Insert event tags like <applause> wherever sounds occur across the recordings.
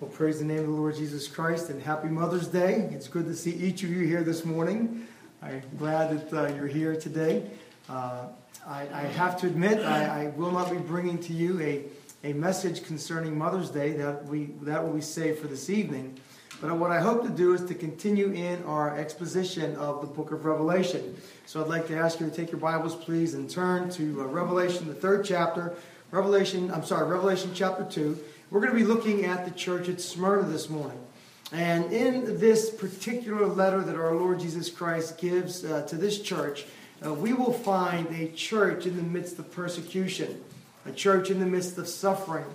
Well, praise the name of the Lord Jesus Christ and happy Mother's Day. It's good to see each of you here this morning. I'm glad that uh, you're here today. Uh, I, I, have to admit, I, I, will not be bringing to you a, a message concerning Mother's Day. That, we, that will be saved for this evening. But what I hope to do is to continue in our exposition of the book of Revelation. So I'd like to ask you to take your Bibles, please, and turn to uh, Revelation, the third chapter. Revelation, I'm sorry, Revelation chapter 2. We're going to be looking at the church at Smyrna this morning. And in this particular letter that our Lord Jesus Christ gives uh, to this church, uh, we will find a church in the midst of persecution, a church in the midst of suffering.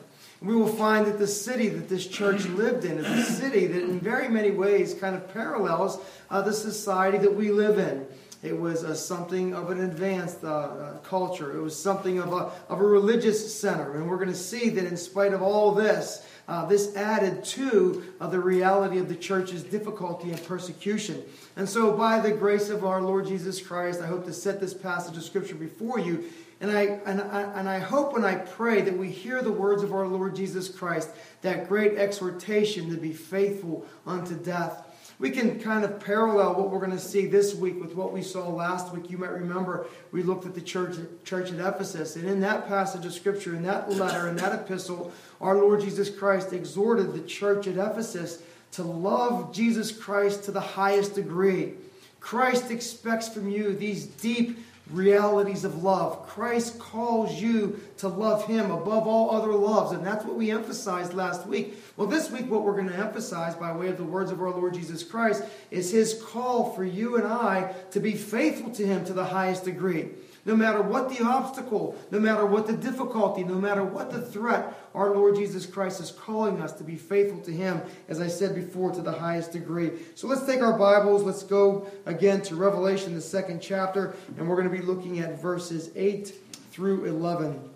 We will find that the city that this church lived in is a city that, in very many ways, kind of parallels uh, the society that we live in. It was uh, something of an advanced uh, uh, culture. It was something of a, of a religious center. And we're going to see that in spite of all this, uh, this added to uh, the reality of the church's difficulty and persecution. And so, by the grace of our Lord Jesus Christ, I hope to set this passage of Scripture before you. And I, and, I, and I hope and I pray that we hear the words of our Lord Jesus Christ, that great exhortation to be faithful unto death we can kind of parallel what we're going to see this week with what we saw last week. You might remember we looked at the church, church at Ephesus, and in that passage of Scripture, in that letter, in that epistle, our Lord Jesus Christ exhorted the church at Ephesus to love Jesus Christ to the highest degree. Christ expects from you these deep realities of love. Christ calls you to love Him above all other loves, and that's what we emphasized last week. Well, this week, what we're going to emphasize by way of the words of our Lord Jesus Christ is His call for you and I to be faithful to Him to the highest degree. No matter what the obstacle, no matter what the difficulty, no matter what the threat, our Lord Jesus Christ is calling us to be faithful to Him, as I said before, to the highest degree. So let's take our Bibles, let's go again to Revelation, the second chapter, and we're going to be looking at verses 8 through 11.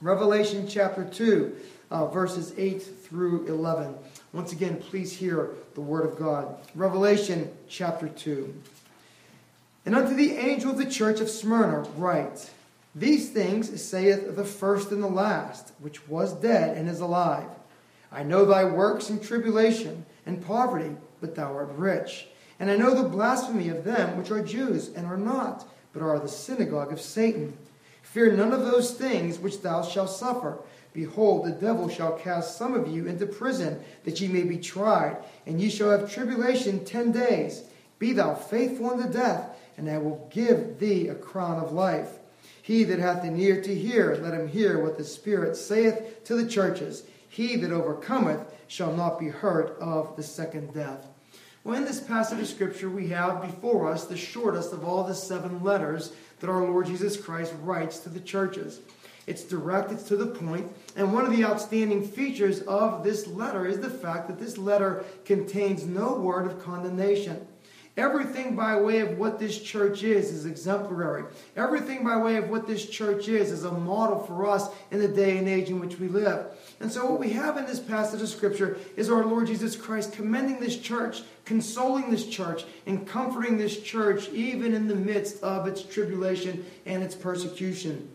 Revelation chapter 2, uh, verses 8 through 11. Once again, please hear the word of God. Revelation chapter 2. And unto the angel of the church of Smyrna write, These things saith the first and the last, which was dead and is alive. I know thy works and tribulation and poverty, but thou art rich. And I know the blasphemy of them which are Jews and are not, but are the synagogue of Satan. Fear none of those things which thou shalt suffer. Behold, the devil shall cast some of you into prison, that ye may be tried, and ye shall have tribulation ten days. Be thou faithful unto death and I will give thee a crown of life. He that hath an ear to hear, let him hear what the Spirit saith to the churches. He that overcometh shall not be hurt of the second death. Well, in this passage of Scripture, we have before us the shortest of all the seven letters that our Lord Jesus Christ writes to the churches. It's direct, it's to the point, and one of the outstanding features of this letter is the fact that this letter contains no word of condemnation. Everything by way of what this church is is exemplary. Everything by way of what this church is is a model for us in the day and age in which we live. And so, what we have in this passage of Scripture is our Lord Jesus Christ commending this church, consoling this church, and comforting this church even in the midst of its tribulation and its persecution.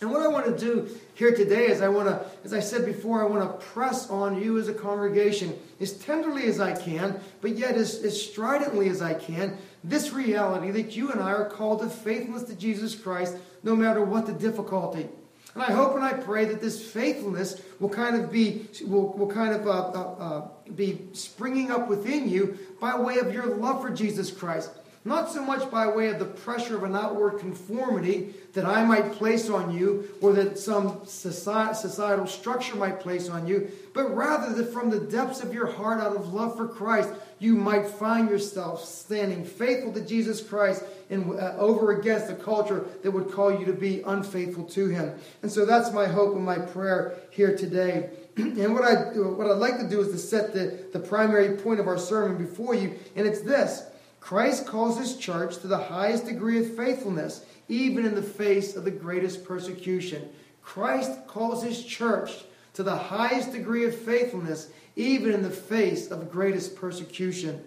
And what I want to do here today is I want to, as I said before, I want to press on you as a congregation as tenderly as I can, but yet as, as stridently as I can, this reality that you and I are called to faithfulness to Jesus Christ no matter what the difficulty. And I hope and I pray that this faithfulness will kind of be will, will kind of uh, uh, uh, be springing up within you by way of your love for Jesus Christ. Not so much by way of the pressure of an outward conformity that I might place on you or that some societal structure might place on you, but rather that from the depths of your heart, out of love for Christ, you might find yourself standing faithful to Jesus Christ and uh, over against the culture that would call you to be unfaithful to Him. And so that's my hope and my prayer here today. <clears throat> and what, I, what I'd like to do is to set the, the primary point of our sermon before you, and it's this. Christ calls his church to the highest degree of faithfulness, even in the face of the greatest persecution. Christ calls his church to the highest degree of faithfulness, even in the face of the greatest persecution.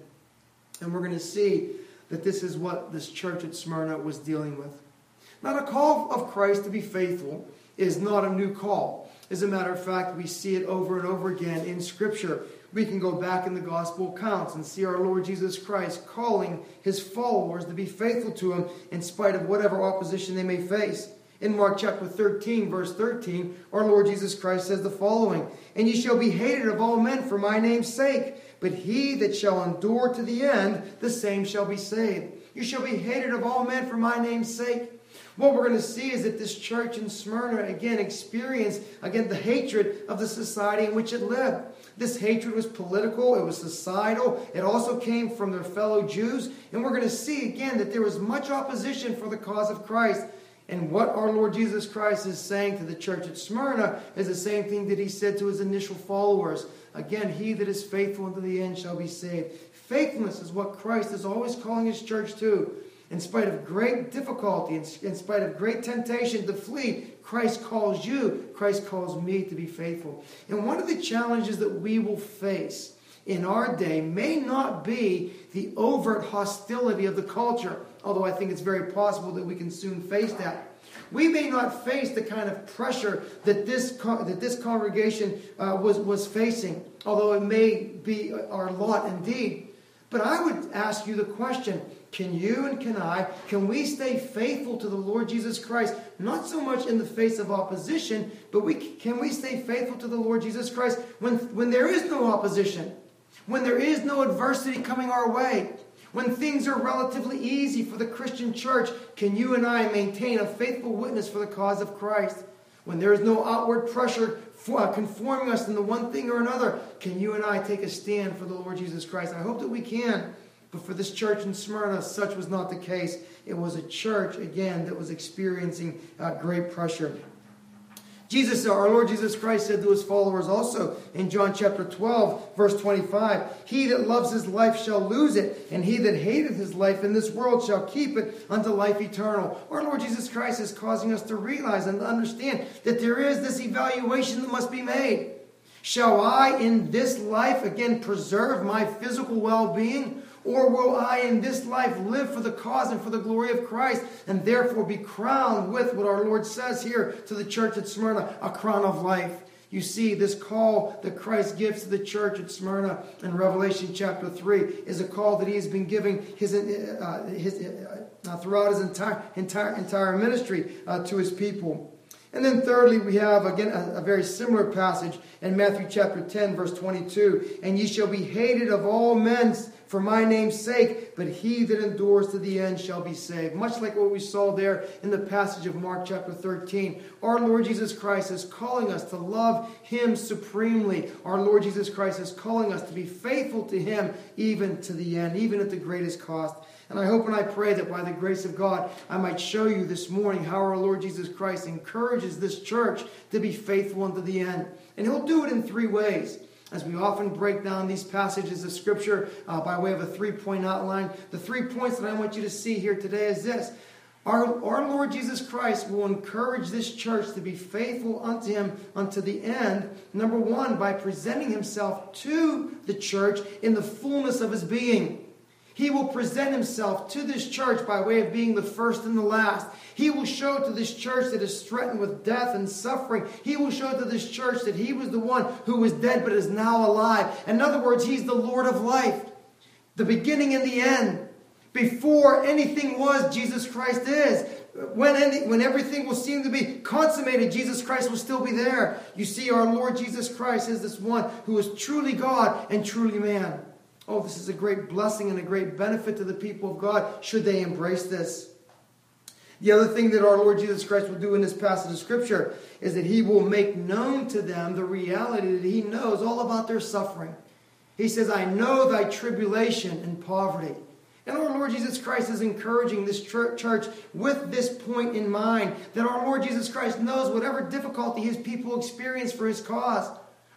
And we're going to see that this is what this church at Smyrna was dealing with. Now, the call of Christ to be faithful is not a new call. As a matter of fact, we see it over and over again in Scripture. We can go back in the gospel accounts and see our Lord Jesus Christ calling his followers to be faithful to him in spite of whatever opposition they may face. In Mark chapter 13, verse 13, our Lord Jesus Christ says the following And ye shall be hated of all men for my name's sake, but he that shall endure to the end, the same shall be saved. You shall be hated of all men for my name's sake. What we're going to see is that this church in Smyrna again experienced again the hatred of the society in which it lived. This hatred was political, it was societal, it also came from their fellow Jews, and we're going to see again that there was much opposition for the cause of Christ. And what our Lord Jesus Christ is saying to the church at Smyrna is the same thing that he said to his initial followers. Again, he that is faithful unto the end shall be saved. Faithfulness is what Christ is always calling his church to. In spite of great difficulty, in spite of great temptation to flee, Christ calls you, Christ calls me to be faithful. And one of the challenges that we will face in our day may not be the overt hostility of the culture, although I think it's very possible that we can soon face that. We may not face the kind of pressure that this, that this congregation uh, was, was facing, although it may be our lot indeed. But I would ask you the question can you and can I, can we stay faithful to the Lord Jesus Christ, not so much in the face of opposition, but we, can we stay faithful to the Lord Jesus Christ when, when there is no opposition, when there is no adversity coming our way, when things are relatively easy for the Christian church, can you and I maintain a faithful witness for the cause of Christ? When there is no outward pressure uh, conforming us in the one thing or another, can you and I take a stand for the Lord Jesus Christ? I hope that we can. But for this church in Smyrna, such was not the case. It was a church, again, that was experiencing uh, great pressure. Jesus, our Lord Jesus Christ, said to his followers also in John chapter 12, verse 25 He that loves his life shall lose it, and he that hateth his life in this world shall keep it unto life eternal. Our Lord Jesus Christ is causing us to realize and to understand that there is this evaluation that must be made. Shall I in this life again preserve my physical well being? Or will I in this life live for the cause and for the glory of Christ and therefore be crowned with what our Lord says here to the church at Smyrna a crown of life? You see, this call that Christ gives to the church at Smyrna in Revelation chapter 3 is a call that he has been giving his, uh, his, uh, throughout his entire, entire, entire ministry uh, to his people. And then, thirdly, we have again a, a, very similar passage in Matthew chapter 10, verse 22. And ye shall be hated of all men for my name's sake, but he that endures to the end shall be saved. Much like what we saw there in the passage of Mark chapter 13. Our Lord Jesus Christ is calling us to love him supremely. Our Lord Jesus Christ is calling us to be faithful to him even to the end, even at the greatest cost. And I hope and I pray that by the grace of God, I might show you this morning how our Lord Jesus Christ encourages this church to be faithful unto the end. And he'll do it in three ways as we often break down these passages of Scripture uh, by way of a three point outline, the three points that I want you to see here today is this. Our, our Lord Jesus Christ will encourage this church to be faithful unto Him unto the end. Number one, by presenting Himself to the church in the fullness of His being. He will present himself to this church by way of being the first and the last. He will show to this church that is threatened with death and suffering. He will show to this church that he was the one who was dead but is now alive. In other words, he's the Lord of life, the beginning and the end. Before anything was, Jesus Christ is. When, any, when everything will seem to be consummated, Jesus Christ will still be there. You see, our Lord Jesus Christ is this one who is truly God and truly man. Oh, this is a great blessing and a great benefit to the people of God should they embrace this. The other thing that our Lord Jesus Christ will do in this passage of Scripture is that He will make known to them the reality that He knows all about their suffering. He says, I know thy tribulation and poverty. And our Lord Jesus Christ is encouraging this church with this point in mind that our Lord Jesus Christ knows whatever difficulty His people experience for His cause.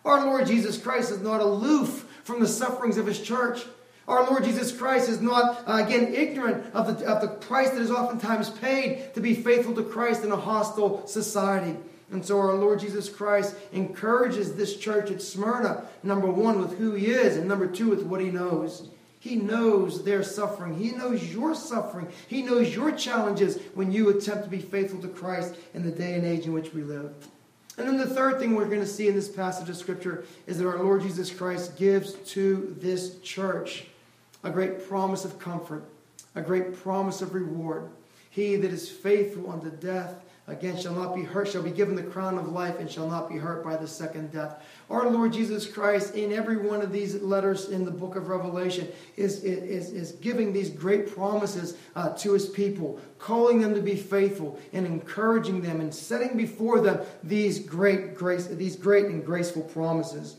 Our Lord Jesus Christ is not aloof from the sufferings of his church. Our Lord Jesus Christ is not, uh, again, ignorant of the, of the price that is oftentimes paid to be faithful to Christ in a hostile society. And so our Lord Jesus Christ encourages this church at Smyrna, number one, with who he is, and number two, with what he knows. He knows their suffering. He knows your suffering. He knows your challenges when you attempt to be faithful to Christ in the day and age in which we live. And then the third thing we're going to see in this passage of Scripture is that our Lord Jesus Christ gives to this church a great promise of comfort, a great promise of reward. He that is faithful unto death, again, shall not be hurt, shall be given the crown of life, and shall not be hurt by the second death. Our Lord Jesus Christ, in every one of these letters in the book of Revelation, is, is, is giving these great promises uh, to his people, calling them to be faithful, and encouraging them, and setting before them these great, grace, these great and graceful promises.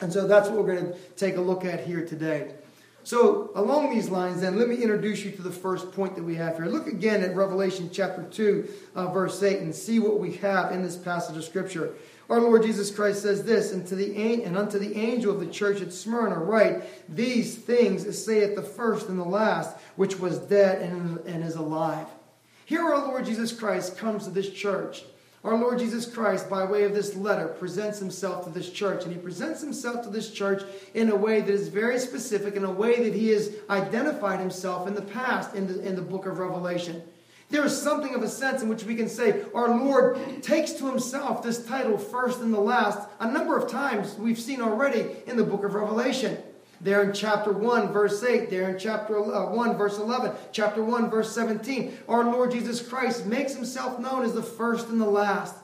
And so that's what we're going to take a look at here today. So, along these lines, then, let me introduce you to the first point that we have here. Look again at Revelation chapter 2, uh, verse 8, and see what we have in this passage of Scripture. Our Lord Jesus Christ says this, and, to the, and unto the angel of the church at Smyrna write, These things saith the first and the last, which was dead and, and is alive. Here our Lord Jesus Christ comes to this church our Lord Jesus Christ, by way of this letter, presents himself to this church. And he presents himself to this church in a way that is very specific, in a way that he has identified himself in the past in the, in the book of Revelation. There is something of a sense in which we can say our Lord takes to himself this title, first and the last, a number of times we've seen already in the book of Revelation. There in chapter 1, verse 8, there in chapter uh, 1, verse 11, chapter 1, verse 17, our Lord Jesus Christ makes himself known as the first and the last.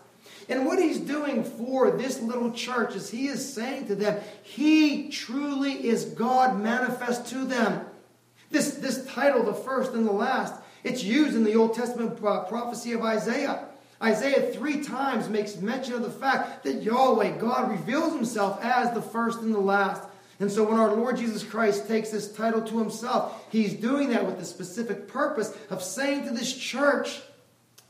And what he's doing for this little church is he is saying to them, He truly is God manifest to them. This, this title, the first and the last, it's used in the Old Testament prophecy of Isaiah. Isaiah three times makes mention of the fact that Yahweh, God, reveals himself as the first and the last. And so when our Lord Jesus Christ takes this title to himself, he's doing that with the specific purpose of saying to this church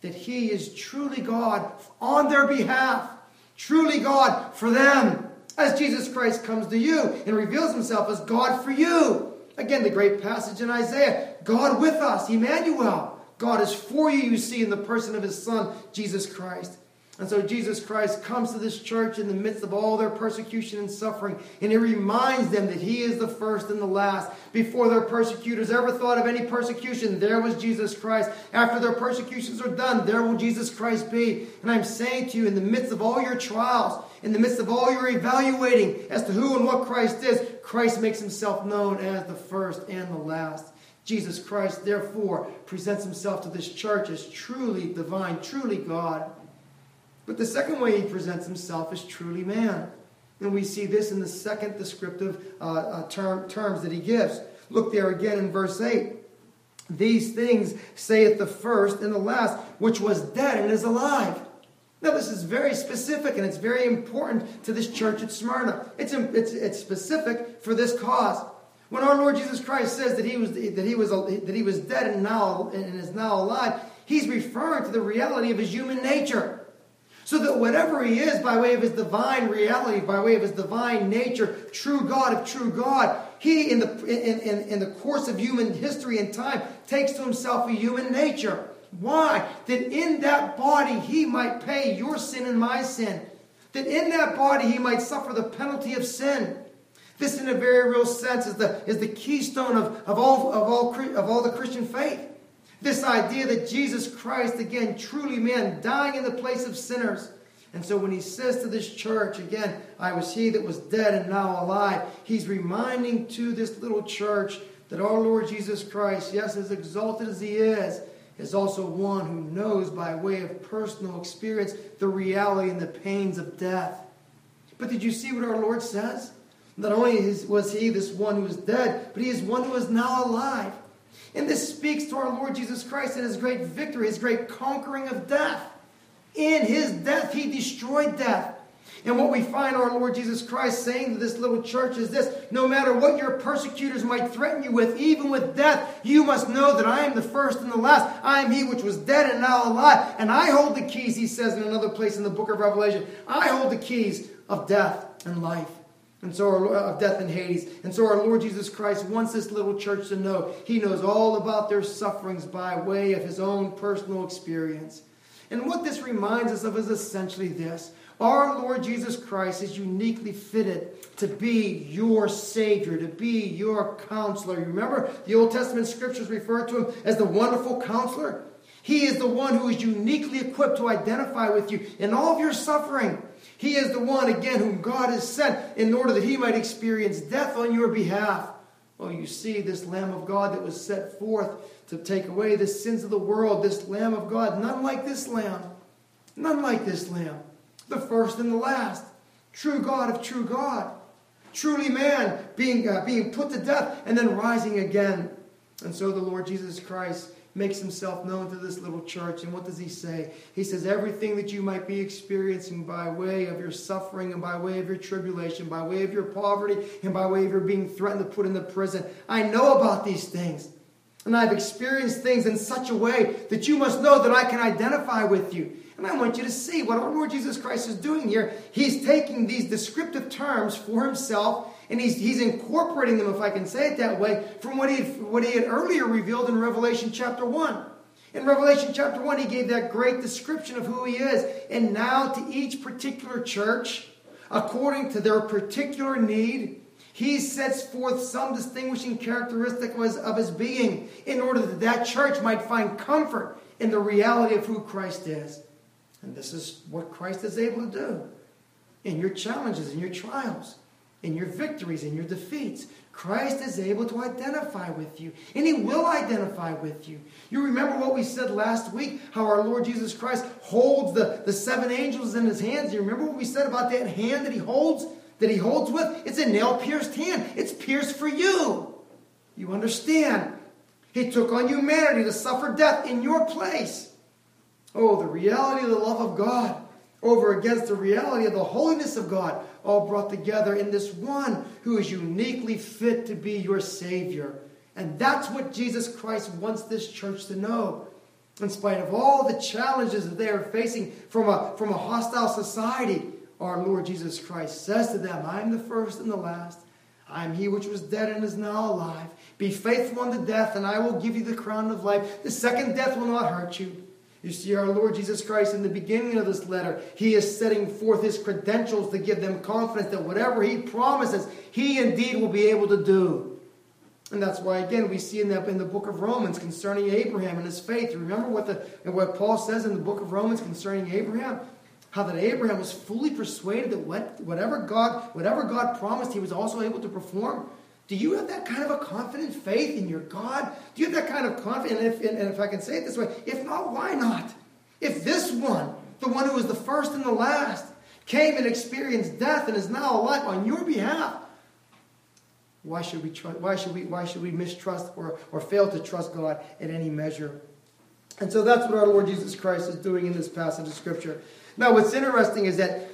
that he is truly God on their behalf, truly God for them. As Jesus Christ comes to you and reveals himself as God for you. Again, the great passage in Isaiah God with us, Emmanuel. God is for you, you see, in the person of his Son, Jesus Christ. And so Jesus Christ comes to this church in the midst of all their persecution and suffering, and he reminds them that he is the first and the last. Before their persecutors ever thought of any persecution, there was Jesus Christ. After their persecutions are done, there will Jesus Christ be. And I'm saying to you, in the midst of all your trials, in the midst of all your evaluating as to who and what Christ is, Christ makes himself known as the first and the last. Jesus Christ, therefore, presents himself to this church as truly divine, truly God. But the second way he presents himself is truly man. And we see this in the second descriptive uh, uh, term, terms that he gives. Look there again in verse 8. These things saith the first and the last, which was dead and is alive. Now, this is very specific and it's very important to this church at Smyrna. It's, it's, it's specific for this cause. When our Lord Jesus Christ says that he was, that he was, that he was dead and, now, and is now alive, he's referring to the reality of his human nature. So that whatever he is by way of his divine reality, by way of his divine nature, true God of true God, he, in the, in, in, in the course of human history and time, takes to himself a human nature. Why? That in that body he might pay your sin and my sin. That in that body he might suffer the penalty of sin. This, in a very real sense, is the, is the keystone of, of, all, of, all, of all the Christian faith. This idea that Jesus Christ, again, truly man, dying in the place of sinners. And so when he says to this church, again, I was he that was dead and now alive, he's reminding to this little church that our Lord Jesus Christ, yes, as exalted as he is, is also one who knows by way of personal experience the reality and the pains of death. But did you see what our Lord says? Not only was he this one who was dead, but he is one who is now alive. And this speaks to our Lord Jesus Christ and his great victory, his great conquering of death. In his death, he destroyed death. And what we find our Lord Jesus Christ saying to this little church is this no matter what your persecutors might threaten you with, even with death, you must know that I am the first and the last. I am he which was dead and now alive. And I hold the keys, he says in another place in the book of Revelation. I hold the keys of death and life and so our, uh, of death and Hades. And so our Lord Jesus Christ wants this little church to know He knows all about their sufferings by way of His own personal experience. And what this reminds us of is essentially this. Our Lord Jesus Christ is uniquely fitted to be your Savior, to be your counselor. You remember the Old Testament scriptures refer to him as the wonderful counselor? He is the one who is uniquely equipped to identify with you in all of your suffering. He is the one, again, whom God has sent in order that he might experience death on your behalf. Oh, you see, this Lamb of God that was set forth to take away the sins of the world, this Lamb of God, none like this Lamb. None like this Lamb. The first and the last. True God of true God. Truly man, being, uh, being put to death and then rising again. And so the Lord Jesus Christ makes himself known to this little church. And what does he say? He says, Everything that you might be experiencing by way of your suffering and by way of your tribulation, by way of your poverty and by way of your being threatened to put into prison, I know about these things. And I've experienced things in such a way that you must know that I can identify with you. And I want you to see what our Lord Jesus Christ is doing here. He's taking these descriptive terms for himself and he's, he's incorporating them, if I can say it that way, from what he, had, what he had earlier revealed in Revelation chapter 1. In Revelation chapter 1, he gave that great description of who he is. And now, to each particular church, according to their particular need, he sets forth some distinguishing characteristic of his, of his being in order that that church might find comfort in the reality of who Christ is. And this is what Christ is able to do in your challenges, in your trials in your victories and your defeats. Christ is able to identify with you, and He will identify with you. You remember what we said last week, how our Lord Jesus Christ holds the, the seven angels in His hands. You remember what we said about that hand that He holds? That He holds with? It's a nail pierced hand, it's pierced for you. You understand? He took on humanity to suffer death in your place. Oh, the reality of the love of God over against the reality of the holiness of God all brought together in this one who is uniquely fit to be your Savior. And that's what Jesus Christ wants this church to know. In spite of all the challenges that they are facing from a, from a hostile society, our Lord Jesus Christ says to them, I am the first and the last. I am he which was dead and is now alive. Be faithful unto death, and I will give you the crown of life. The second death will not hurt you. You see, our Lord Jesus Christ, in the beginning of this letter, he is setting forth his credentials to give them confidence that whatever he promises, he indeed will be able to do. And that's why, again, we see in the, in the book of Romans concerning Abraham and his faith. Remember what, the, what Paul says in the book of Romans concerning Abraham? How that Abraham was fully persuaded that what, whatever, God, whatever God promised, he was also able to perform. Do you have that kind of a confident faith in your God? Do you have that kind of confidence? And if, and if I can say it this way, if not, why not? If this one, the one who was the first and the last, came and experienced death and is now alive on your behalf, why should we try, why should we why should we mistrust or, or fail to trust God in any measure? And so that's what our Lord Jesus Christ is doing in this passage of Scripture. Now, what's interesting is that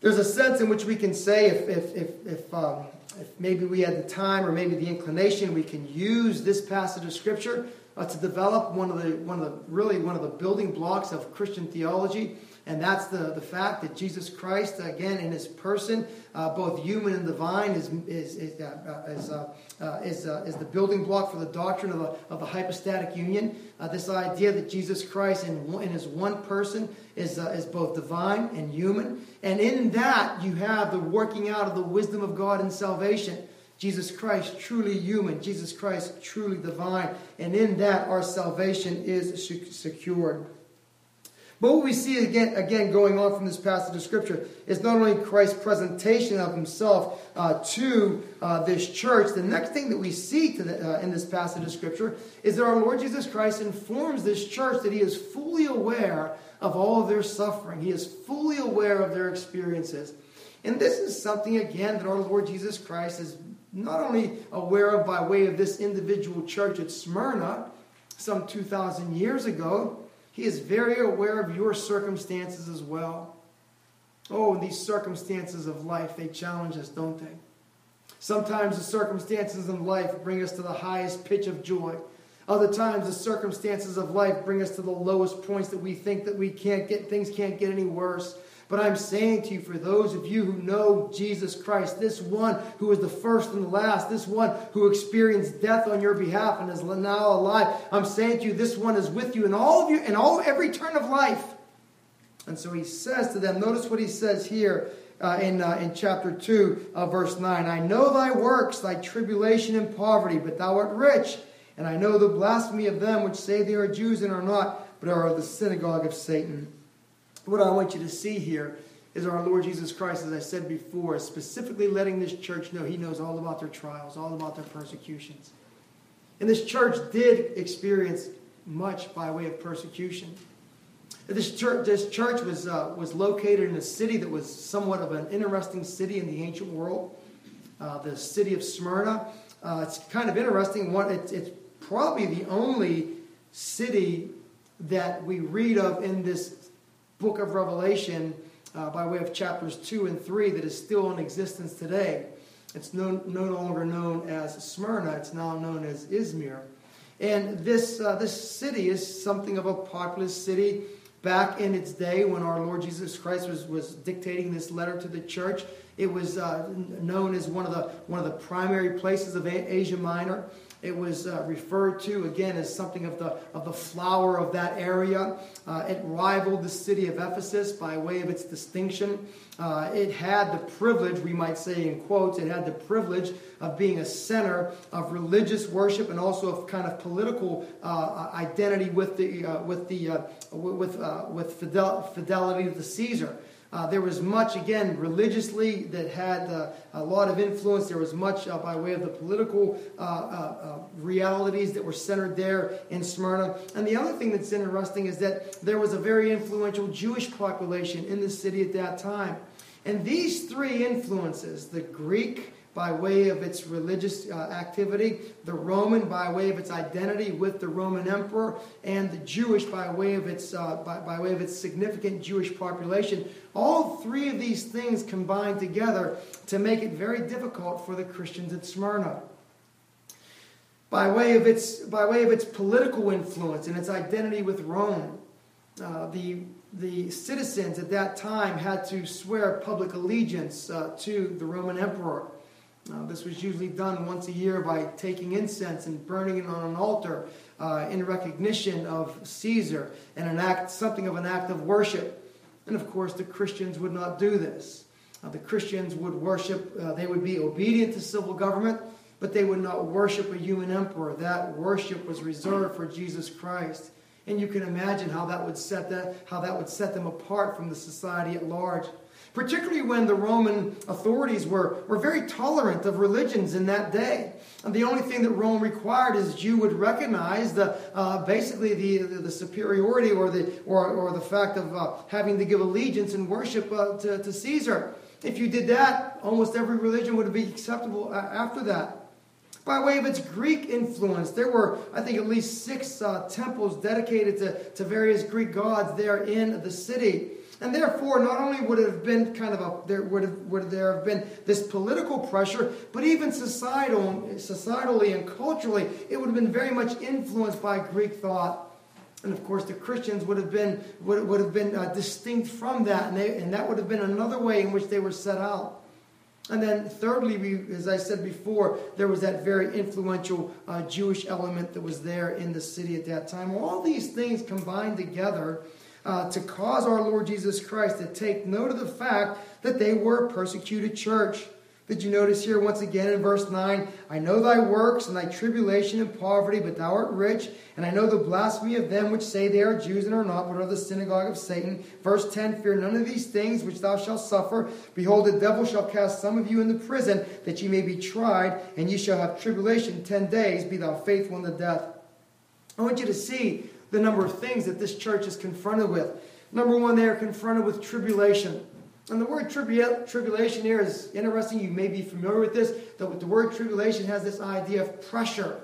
there's a sense in which we can say if if if, if um, if maybe we had the time or maybe the inclination, we can use this passage of Scripture uh, to develop one of the one of the really one of the building blocks of Christian theology, and that's the, the fact that Jesus Christ, again in his person, uh, both human and divine, is is is, uh, uh is, uh, uh, is, is, the building block for the doctrine of the, of the hypostatic union. this idea that Jesus Christ in, in his one person is, is both divine and human. And in that, you have the working out of the wisdom of God in salvation. Jesus Christ truly human, Jesus Christ truly divine, and in that our salvation is secured. But what we see again, again going on from this passage of Scripture is not only Christ's presentation of himself uh, to uh, this church, the next thing that we see the, uh, in this passage of Scripture is that our Lord Jesus Christ informs this church that he is fully aware of all of their suffering, he is fully aware of their experiences. And this is something, again, that our Lord Jesus Christ is not only aware of by way of this individual church at Smyrna some 2,000 years ago he is very aware of your circumstances as well. Oh, these circumstances of life, they challenge us, don't they? Sometimes the circumstances in life bring us to the highest pitch of joy. Other times the circumstances of life bring us to the lowest points that we think that we can't get things can't get any worse. But I'm saying to you, for those of you who know Jesus Christ, this one who is the first and the last, this one who experienced death on your behalf and is now alive, I'm saying to you, this one is with you in all of you, in all every turn of life. And so he says to them, notice what he says here uh, in, uh, in chapter 2, uh, verse 9 I know thy works, thy tribulation and poverty, but thou art rich. And I know the blasphemy of them which say they are Jews and are not, but are of the synagogue of Satan. What I want you to see here is our Lord Jesus Christ, as I said before, specifically letting this church know he knows all about their trials, all about their persecutions. And this church did experience much by way of persecution. This church, this church was, uh, was located in a city that was somewhat of an interesting city in the ancient world, uh, the city of Smyrna. Uh, it's kind of interesting. One, it's, it's probably the only city that we read of in this book of Revelation uh, by way of chapters 2 and 3 that is still in existence today. It's no, no longer known as Smyrna, it's now known as Izmir. And this, uh, this city is something of a populous city back in its day when our Lord Jesus Christ was, was dictating this letter to the church. It was uh, known as one of, the, one of the primary places of Asia Minor. It was uh, referred to again as something of the, of the flower of that area. Uh, it rivaled the city of Ephesus by way of its distinction. Uh, it had the privilege, we might say in quotes, it had the privilege of being a center of religious worship and also of kind of political uh, identity with the, uh, with, the, uh, with, with fidel- fidelity to Caesar. Uh, there was much, again, religiously that had uh, a lot of influence. There was much uh, by way of the political uh, uh, uh, realities that were centered there in Smyrna. And the other thing that's interesting is that there was a very influential Jewish population in the city at that time. And these three influences, the Greek, by way of its religious uh, activity, the Roman by way of its identity with the Roman emperor, and the Jewish by way of its, uh, by, by way of its significant Jewish population. All three of these things combined together to make it very difficult for the Christians at Smyrna. By way of its, by way of its political influence and its identity with Rome, uh, the the citizens at that time had to swear public allegiance uh, to the Roman emperor. Uh, this was usually done once a year by taking incense and burning it on an altar uh, in recognition of Caesar and an act, something of an act of worship. And of course, the Christians would not do this. Uh, the Christians would worship, uh, they would be obedient to civil government, but they would not worship a human emperor. That worship was reserved for Jesus Christ. And you can imagine how that would set that, how that would set them apart from the society at large particularly when the Roman authorities were, were very tolerant of religions in that day. And the only thing that Rome required is you would recognize the, uh, basically the, the, the, superiority or the, or, or the fact of uh, having to give allegiance and worship uh, to, to Caesar. If you did that, almost every religion would be acceptable after that. By way of its Greek influence, there were, I think, at least six uh, temples dedicated to, to various Greek gods there in the city. And therefore, not only would it have been kind of a there would have would there have been this political pressure, but even societal, societally and culturally, it would have been very much influenced by Greek thought. And of course, the Christians would have been would, would have been uh, distinct from that, and, they, and that would have been another way in which they were set out. And then, thirdly, we, as I said before, there was that very influential uh, Jewish element that was there in the city at that time. All these things combined together uh, to cause our Lord Jesus Christ to take note of the fact that they were a persecuted church. Did you notice here once again in verse 9? I know thy works and thy tribulation and poverty, but thou art rich. And I know the blasphemy of them which say they are Jews and are not, but are the synagogue of Satan. Verse 10 Fear none of these things which thou shalt suffer. Behold, the devil shall cast some of you into prison, that ye may be tried, and ye shall have tribulation ten days. Be thou faithful unto death. I want you to see the number of things that this church is confronted with. Number one, they are confronted with tribulation. And the word tribulation here is interesting. You may be familiar with this. The, the word tribulation has this idea of pressure.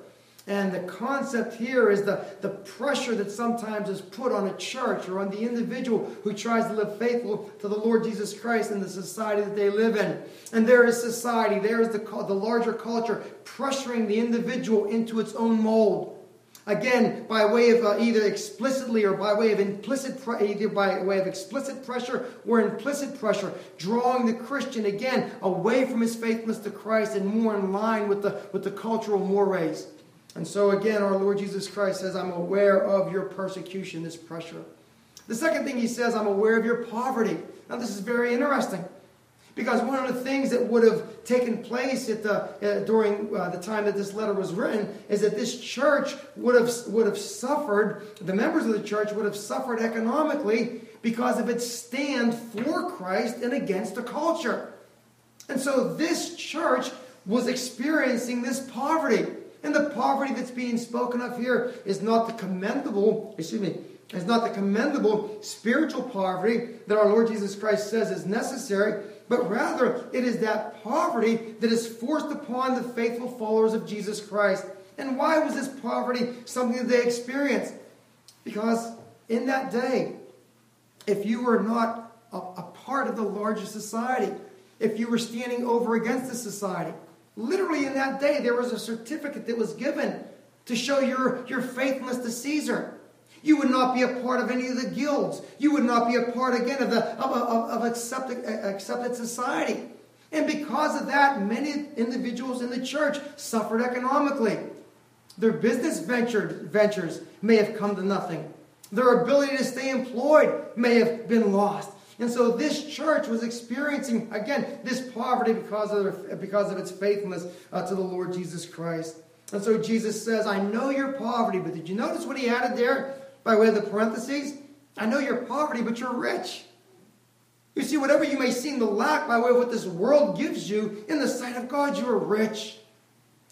And the concept here is the, the pressure that sometimes is put on a church or on the individual who tries to live faithful to the Lord Jesus Christ in the society that they live in. And there is society, there is the, the larger culture pressuring the individual into its own mold. Again, by way of uh, either explicitly or by way of implicit, pre- either by way of explicit pressure or implicit pressure, drawing the Christian again away from his faithfulness to Christ and more in line with the, with the cultural mores. And so again, our Lord Jesus Christ says, I'm aware of your persecution, this pressure. The second thing he says, I'm aware of your poverty. Now, this is very interesting. Because one of the things that would have taken place at the, uh, during uh, the time that this letter was written is that this church would have, would have suffered, the members of the church would have suffered economically because of its stand for Christ and against the culture. And so this church was experiencing this poverty. And the poverty that's being spoken of here is not the commendable, excuse me, is not the commendable spiritual poverty that our Lord Jesus Christ says is necessary, but rather it is that poverty that is forced upon the faithful followers of Jesus Christ. And why was this poverty something that they experienced? Because in that day, if you were not a, a part of the larger society, if you were standing over against the society, literally in that day, there was a certificate that was given to show your, your faithfulness to Caesar. You would not be a part of any of the guilds. You would not be a part, again, of, the, of, of, of accepted, accepted society. And because of that, many individuals in the church suffered economically. Their business ventured, ventures may have come to nothing. Their ability to stay employed may have been lost. And so this church was experiencing, again, this poverty because of, their, because of its faithfulness uh, to the Lord Jesus Christ. And so Jesus says, I know your poverty, but did you notice what he added there? By way of the parentheses, I know your poverty, but you're rich. You see, whatever you may seem to lack by way of what this world gives you, in the sight of God, you are rich.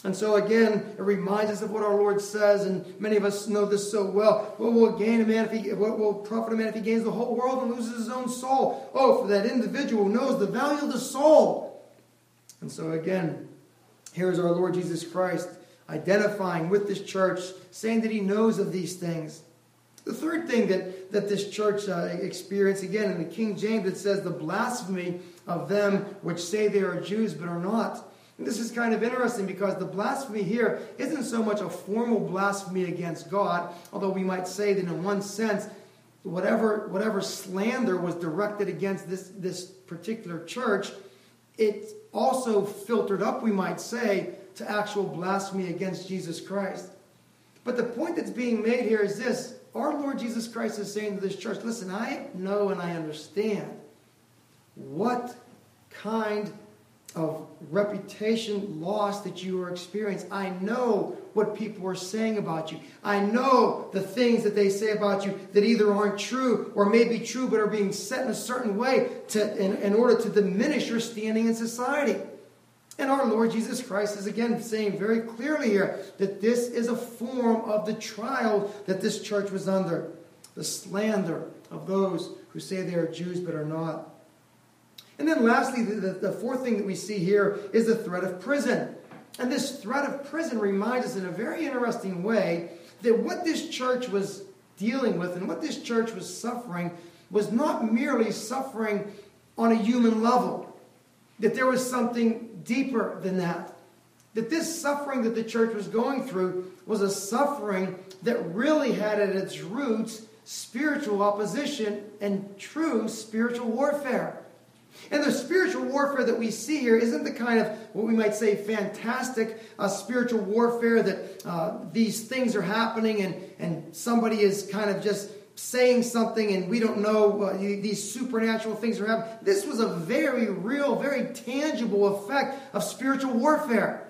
And so again, it reminds us of what our Lord says, and many of us know this so well. What will gain a man if he what will profit a man if he gains the whole world and loses his own soul? Oh, for that individual knows the value of the soul. And so again, here is our Lord Jesus Christ identifying with this church, saying that he knows of these things. The third thing that, that this church uh, experienced, again in the King James, it says the blasphemy of them which say they are Jews but are not. And this is kind of interesting because the blasphemy here isn't so much a formal blasphemy against God, although we might say that in one sense, whatever, whatever slander was directed against this, this particular church, it also filtered up, we might say, to actual blasphemy against Jesus Christ. But the point that's being made here is this our Lord Jesus Christ is saying to this church, listen, I know and I understand what kind of reputation loss that you are experiencing. I know what people are saying about you. I know the things that they say about you that either aren't true or may be true but are being set in a certain way to, in, in order to diminish your standing in society. And our Lord Jesus Christ is again saying very clearly here that this is a form of the trial that this church was under the slander of those who say they are Jews but are not. And then, lastly, the, the, the fourth thing that we see here is the threat of prison. And this threat of prison reminds us in a very interesting way that what this church was dealing with and what this church was suffering was not merely suffering on a human level, that there was something deeper than that. That this suffering that the church was going through was a suffering that really had at its roots spiritual opposition and true spiritual warfare. And the spiritual warfare that we see here isn't the kind of what we might say fantastic uh, spiritual warfare that uh, these things are happening and, and somebody is kind of just saying something and we don't know these supernatural things are happening. This was a very real, very tangible effect of spiritual warfare.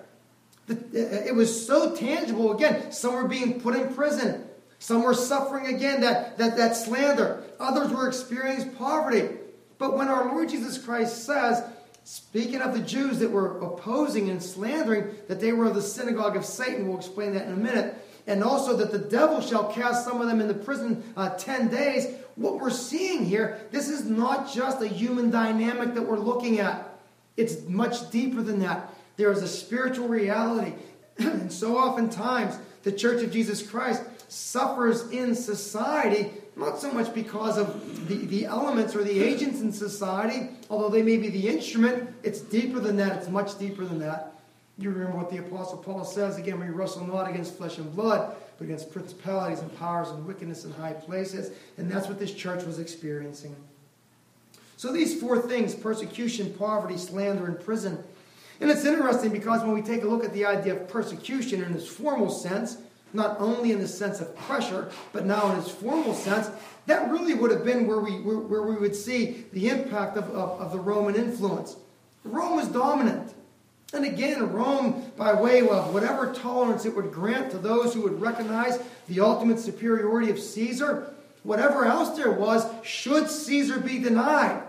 Uh, it was so tangible. Again, some were being put in prison. Some were suffering again that, that, that slander. Others were experiencing poverty. But when our Lord Jesus Christ says, speaking of the Jews that were opposing and slandering, that they were the synagogue of Satan, we'll explain that in a minute and also that the devil shall cast some of them into prison uh, 10 days. What we're seeing here, this is not just a human dynamic that we're looking at, it's much deeper than that. There is a spiritual reality. <clears throat> and so oftentimes, the Church of Jesus Christ suffers in society, not so much because of the, the elements or the agents in society, although they may be the instrument, it's deeper than that, it's much deeper than that. You remember what the Apostle Paul says again we wrestle not against flesh and blood, but against principalities and powers and wickedness in high places. And that's what this church was experiencing. So these four things persecution, poverty, slander, and prison. And it's interesting because when we take a look at the idea of persecution in its formal sense, not only in the sense of pressure, but now in its formal sense, that really would have been where we, where, we would see the impact of, of, of the Roman influence. Rome was dominant. And again, Rome, by way of whatever tolerance it would grant to those who would recognize the ultimate superiority of Caesar, whatever else there was, should Caesar be denied,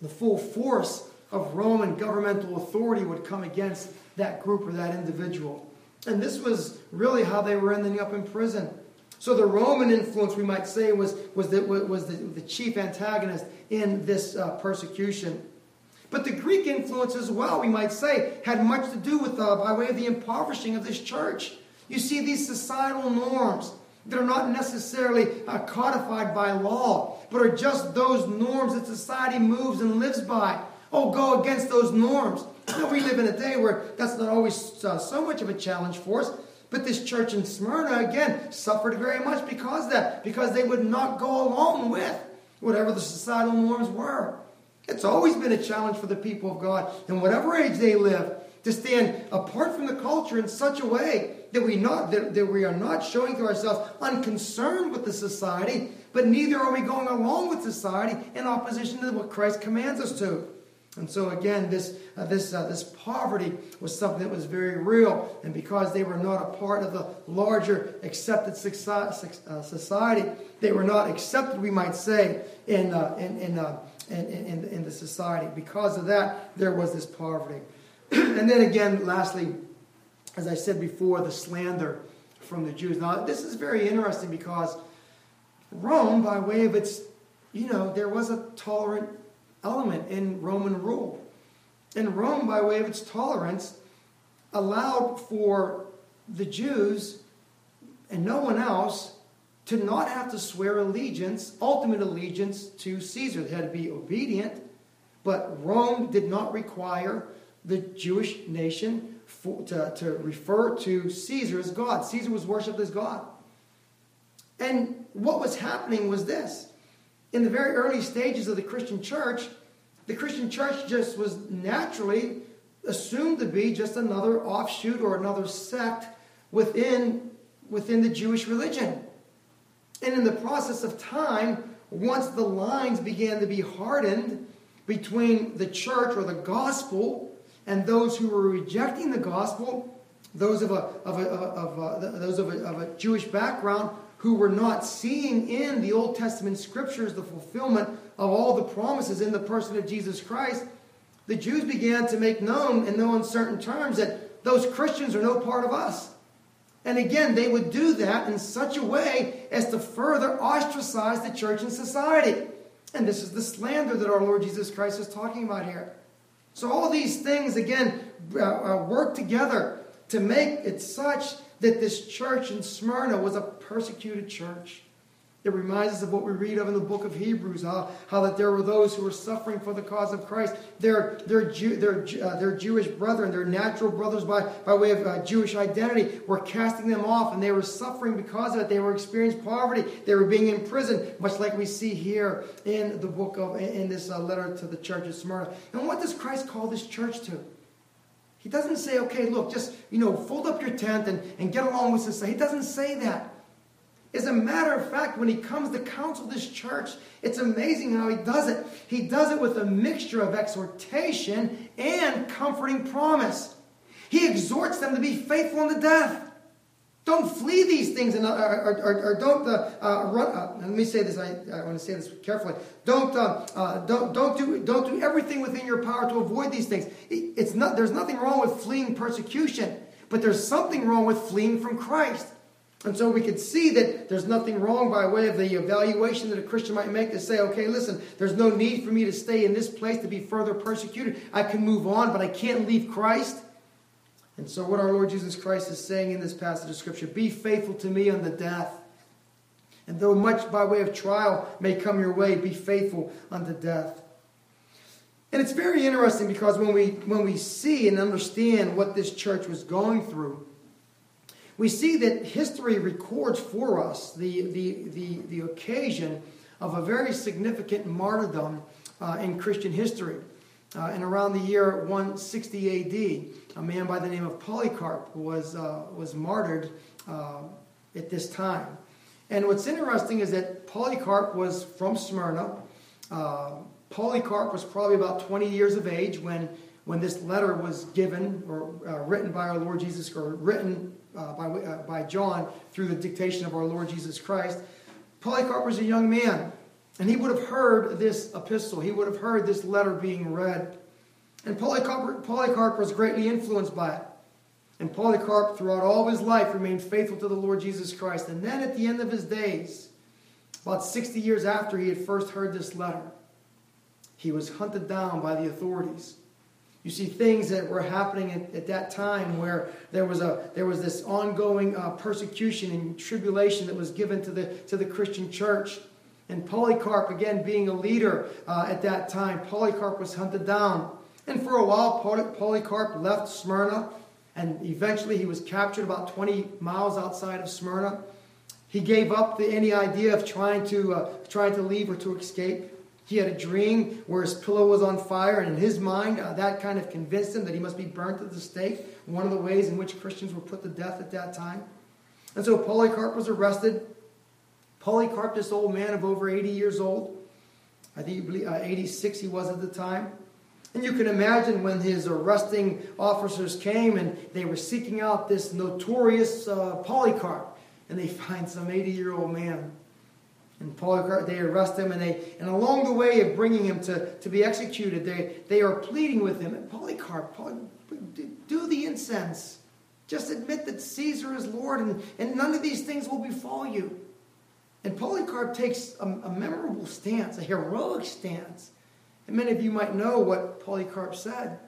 the full force of Roman governmental authority would come against that group or that individual. And this was really how they were ending up in prison. So the Roman influence, we might say, was, was, the, was the, the chief antagonist in this uh, persecution. But the Greek influence as well, we might say, had much to do with, uh, by way of the impoverishing of this church. You see these societal norms that are not necessarily uh, codified by law, but are just those norms that society moves and lives by. Oh, go against those norms. Know, we live in a day where that's not always uh, so much of a challenge for us. But this church in Smyrna, again, suffered very much because that, because they would not go along with whatever the societal norms were. It's always been a challenge for the people of God, in whatever age they live, to stand apart from the culture in such a way that we not that, that we are not showing to ourselves unconcerned with the society, but neither are we going along with society in opposition to what Christ commands us to. And so again, this uh, this uh, this poverty was something that was very real, and because they were not a part of the larger accepted uh, society, they were not accepted, we might say, in uh, in in, uh, in, in in the society. Because of that, there was this poverty. <clears throat> and then again, lastly, as I said before, the slander from the Jews. Now, this is very interesting because Rome, by way of its, you know, there was a tolerant element in Roman rule. And Rome, by way of its tolerance, allowed for the Jews and no one else to not have to swear allegiance, ultimate allegiance to Caesar. They had to be obedient, but Rome did not require the Jewish nation for, to, to refer to Caesar as God. Caesar was worshipped as God. And what was happening was this in the very early stages of the Christian church, the Christian church just was naturally assumed to be just another offshoot or another sect within, within the Jewish religion. And in the process of time, once the lines began to be hardened between the church or the gospel and those who were rejecting the gospel, those of a, of a, of a, those of a, of a Jewish background who were not seeing in the Old Testament scriptures the fulfillment of all the promises in the person of Jesus Christ, the Jews began to make known in no uncertain terms that those Christians are no part of us. And again, they would do that in such a way as to further ostracize the church and society. And this is the slander that our Lord Jesus Christ is talking about here. So, all these things, again, uh, uh work together to make it such that this church in Smyrna was a persecuted church. It reminds us of what we read of in the book of Hebrews, how, how that there were those who were suffering for the cause of Christ. Their, their, Jew, their, uh, their Jewish brethren, their natural brothers by, by way of uh, Jewish identity, were casting them off, and they were suffering because of it. They were experiencing poverty. They were being imprisoned, much like we see here in the book of, in this uh, letter to the church of Smyrna. And what does Christ call this church to? He doesn't say, okay, look, just, you know, fold up your tent and, and get along with society. He doesn't say that. As a matter of fact, when he comes to counsel this church, it's amazing how he does it. He does it with a mixture of exhortation and comforting promise. He exhorts them to be faithful unto death. Don't flee these things and, uh, or, or, or don't uh, uh, run. Uh, let me say this. I, I, want to say this carefully. Don't, uh, uh, don't, don't, do, don't do everything within your power to avoid these things. It's not, there's nothing wrong with fleeing persecution, but there's something wrong with fleeing from Christ. And so we could see that there's nothing wrong by way of the evaluation that a Christian might make to say, okay, listen, there's no need for me to stay in this place to be further persecuted. I can move on, but I can't leave Christ. And so, what our Lord Jesus Christ is saying in this passage of Scripture be faithful to me unto death. And though much by way of trial may come your way, be faithful unto death. And it's very interesting because when we, when we see and understand what this church was going through, we see that history records for us the, the, the, the occasion of a very significant martyrdom uh, in Christian history. Uh, and around the year 160 AD, a man by the name of Polycarp was, uh, was martyred uh, at this time. And what's interesting is that Polycarp was from Smyrna. Uh, Polycarp was probably about 20 years of age when, when this letter was given or uh, written by our Lord Jesus, or written uh, by, uh, by John through the dictation of our Lord Jesus Christ. Polycarp was a young man, and he would have heard this epistle. He would have heard this letter being read. And Polycarp, Polycarp was greatly influenced by it. And Polycarp, throughout all his life, remained faithful to the Lord Jesus Christ. And then at the end of his days, about 60 years after he had first heard this letter, he was hunted down by the authorities. You see things that were happening at, at that time where there was, a, there was this ongoing uh, persecution and tribulation that was given to the, to the Christian church. And Polycarp, again, being a leader uh, at that time, Polycarp was hunted down. And for a while, Polycarp left Smyrna, and eventually he was captured about 20 miles outside of Smyrna. He gave up the, any idea of trying to, uh, trying to leave or to escape. He had a dream where his pillow was on fire, and in his mind, uh, that kind of convinced him that he must be burnt at the stake, one of the ways in which Christians were put to death at that time. And so Polycarp was arrested. Polycarp, this old man of over 80 years old, I think uh, 86 he was at the time. And you can imagine when his arresting officers came and they were seeking out this notorious uh, Polycarp, and they <laughs> find some 80 year old man and Polycarp, they arrest him, and they and along the way of bringing him to, to be executed, they, they are pleading with him. And Polycarp, do the incense. Just admit that Caesar is Lord, and, and none of these things will befall you. And Polycarp takes a, a memorable stance, a heroic stance. And many of you might know what Polycarp said.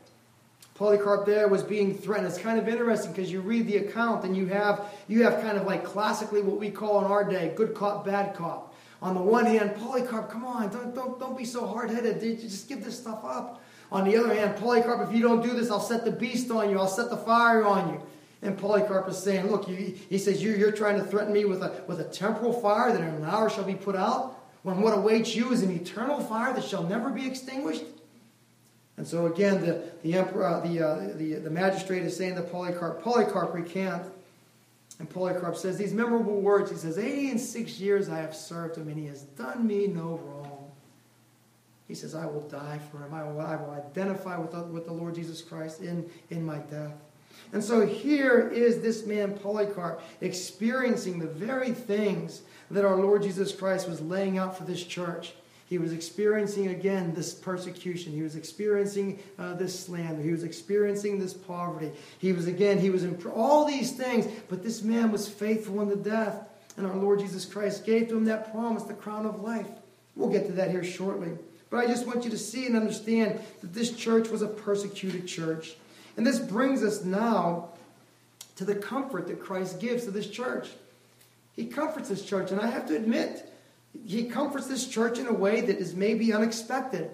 Polycarp there was being threatened. It's kind of interesting because you read the account and you have you have kind of like classically what we call in our day good cop, bad cop on the one hand, Polycarp, come on, don't, don't, don't be so hard headed. Just give this stuff up. On the other hand, Polycarp, if you don't do this, I'll set the beast on you, I'll set the fire on you. And Polycarp is saying, Look, you, he says, you're, you're trying to threaten me with a, with a temporal fire that in an hour shall be put out, when what awaits you is an eternal fire that shall never be extinguished. And so again, the, the emperor, uh, the, uh, the, the magistrate is saying to Polycarp, Polycarp, recant. And Polycarp says these memorable words. He says, 80 and six years I have served him, and he has done me no wrong. He says, I will die for him. I will, I will identify with the, with the Lord Jesus Christ in, in my death. And so here is this man, Polycarp, experiencing the very things that our Lord Jesus Christ was laying out for this church. He was experiencing again this persecution. He was experiencing uh, this slander. He was experiencing this poverty. He was again, he was in all these things, but this man was faithful unto death. And our Lord Jesus Christ gave to him that promise, the crown of life. We'll get to that here shortly. But I just want you to see and understand that this church was a persecuted church. And this brings us now to the comfort that Christ gives to this church. He comforts this church. And I have to admit, he comforts this church in a way that is maybe unexpected.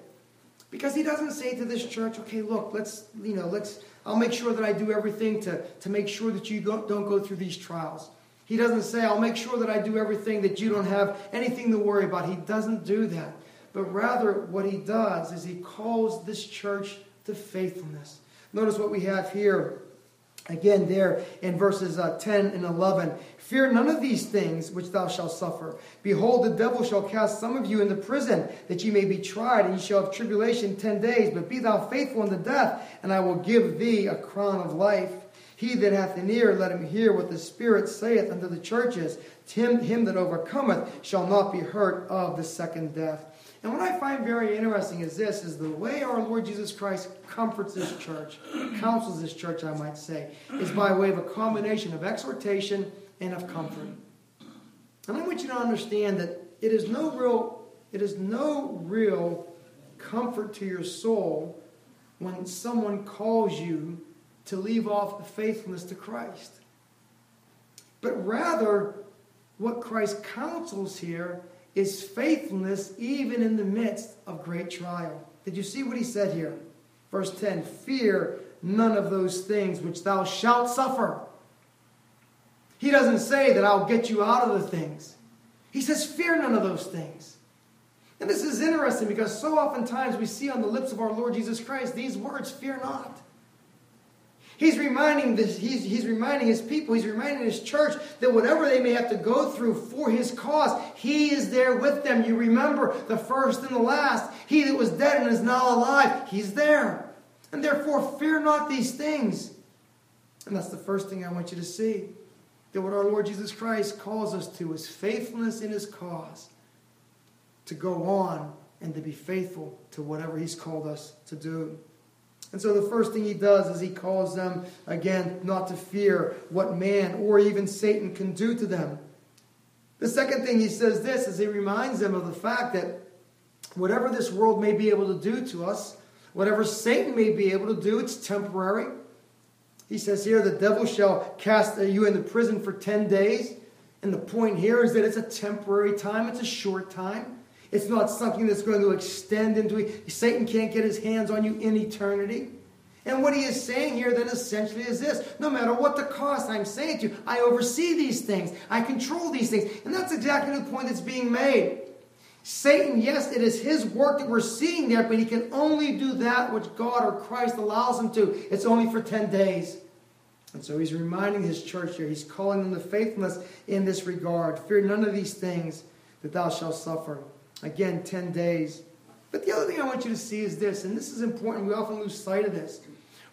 Because he doesn't say to this church, okay, look, let's, you know, let's, I'll make sure that I do everything to, to make sure that you don't, don't go through these trials. He doesn't say, I'll make sure that I do everything that you don't have anything to worry about. He doesn't do that. But rather, what he does is he calls this church to faithfulness. Notice what we have here again there in verses uh, 10 and 11 Fear none of these things which thou shalt suffer. Behold, the devil shall cast some of you into prison, that ye may be tried, and ye shall have tribulation ten days. But be thou faithful unto death, and I will give thee a crown of life. He that hath an ear, let him hear what the Spirit saith unto the churches. Him, him that overcometh shall not be hurt of the second death. And what I find very interesting is this, is the way our Lord Jesus Christ comforts this church, counsels this church, I might say, is by way of a combination of exhortation and of comfort. And I want you to understand that it is no real, it is no real comfort to your soul when someone calls you to leave off the faithfulness to Christ. But rather, what Christ counsels here is faithfulness even in the midst of great trial. Did you see what he said here? Verse 10 Fear none of those things which thou shalt suffer. He doesn't say that I'll get you out of the things. He says, Fear none of those things. And this is interesting because so oftentimes we see on the lips of our Lord Jesus Christ these words, Fear not. He's reminding this, he's, he's reminding his people, he's reminding his church that whatever they may have to go through for his cause, he is there with them. You remember the first and the last. He that was dead and is now alive, he's there. And therefore, fear not these things. And that's the first thing I want you to see. That what our Lord Jesus Christ calls us to is faithfulness in his cause. To go on and to be faithful to whatever he's called us to do. And so the first thing he does is he calls them, again, not to fear what man or even Satan can do to them. The second thing he says this is he reminds them of the fact that whatever this world may be able to do to us, whatever Satan may be able to do, it's temporary. He says here, the devil shall cast you into prison for 10 days. And the point here is that it's a temporary time, it's a short time. It's not something that's going to extend into. Satan can't get his hands on you in eternity. And what he is saying here then essentially is this no matter what the cost, I'm saying to you, I oversee these things, I control these things. And that's exactly the point that's being made. Satan, yes, it is his work that we're seeing there, but he can only do that which God or Christ allows him to. It's only for 10 days. And so he's reminding his church here, he's calling them to faithfulness in this regard. Fear none of these things that thou shalt suffer. Again, 10 days. But the other thing I want you to see is this, and this is important. We often lose sight of this.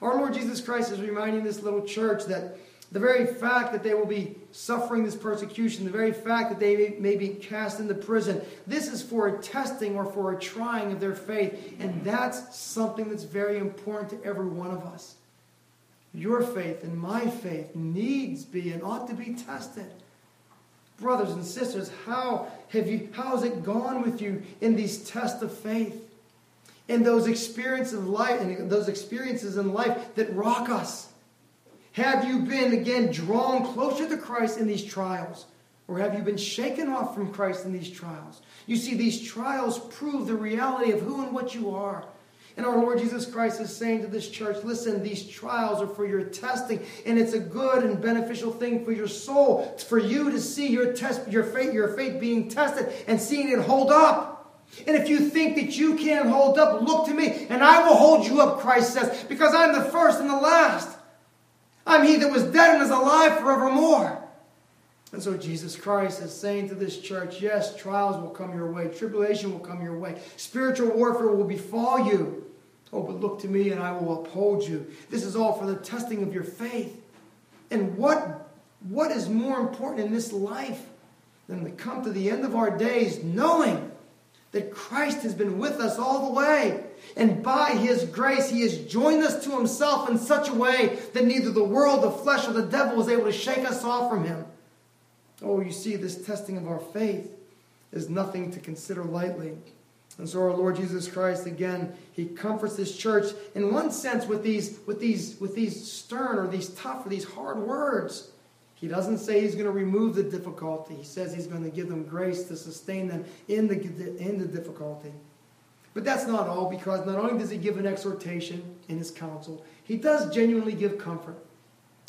Our Lord Jesus Christ is reminding this little church that the very fact that they will be suffering this persecution, the very fact that they may be cast into prison, this is for a testing or for a trying of their faith. And that's something that's very important to every one of us. Your faith and my faith needs be and ought to be tested. Brothers and sisters, how have you how has it gone with you in these tests of faith? In those experiences of life and those experiences in life that rock us? Have you been again drawn closer to Christ in these trials? Or have you been shaken off from Christ in these trials? You see, these trials prove the reality of who and what you are. And our Lord Jesus Christ is saying to this church, listen, these trials are for your testing, and it's a good and beneficial thing for your soul. It's for you to see your test, your faith, your faith being tested and seeing it hold up. And if you think that you can't hold up, look to me, and I will hold you up, Christ says, because I'm the first and the last. I'm he that was dead and is alive forevermore. And so Jesus Christ is saying to this church, yes, trials will come your way, tribulation will come your way, spiritual warfare will befall you. Oh, but look to me and I will uphold you. This is all for the testing of your faith. And what, what is more important in this life than to come to the end of our days knowing that Christ has been with us all the way? And by his grace, he has joined us to himself in such a way that neither the world, the flesh, or the devil is able to shake us off from him. Oh, you see, this testing of our faith is nothing to consider lightly. And so our Lord Jesus Christ, again, he comforts this church in one sense with these, with these, with these stern or these tough or these hard words. He doesn't say he's going to remove the difficulty. He says he's going to give them grace to sustain them in the, in the difficulty. But that's not all, because not only does he give an exhortation in his counsel, he does genuinely give comfort.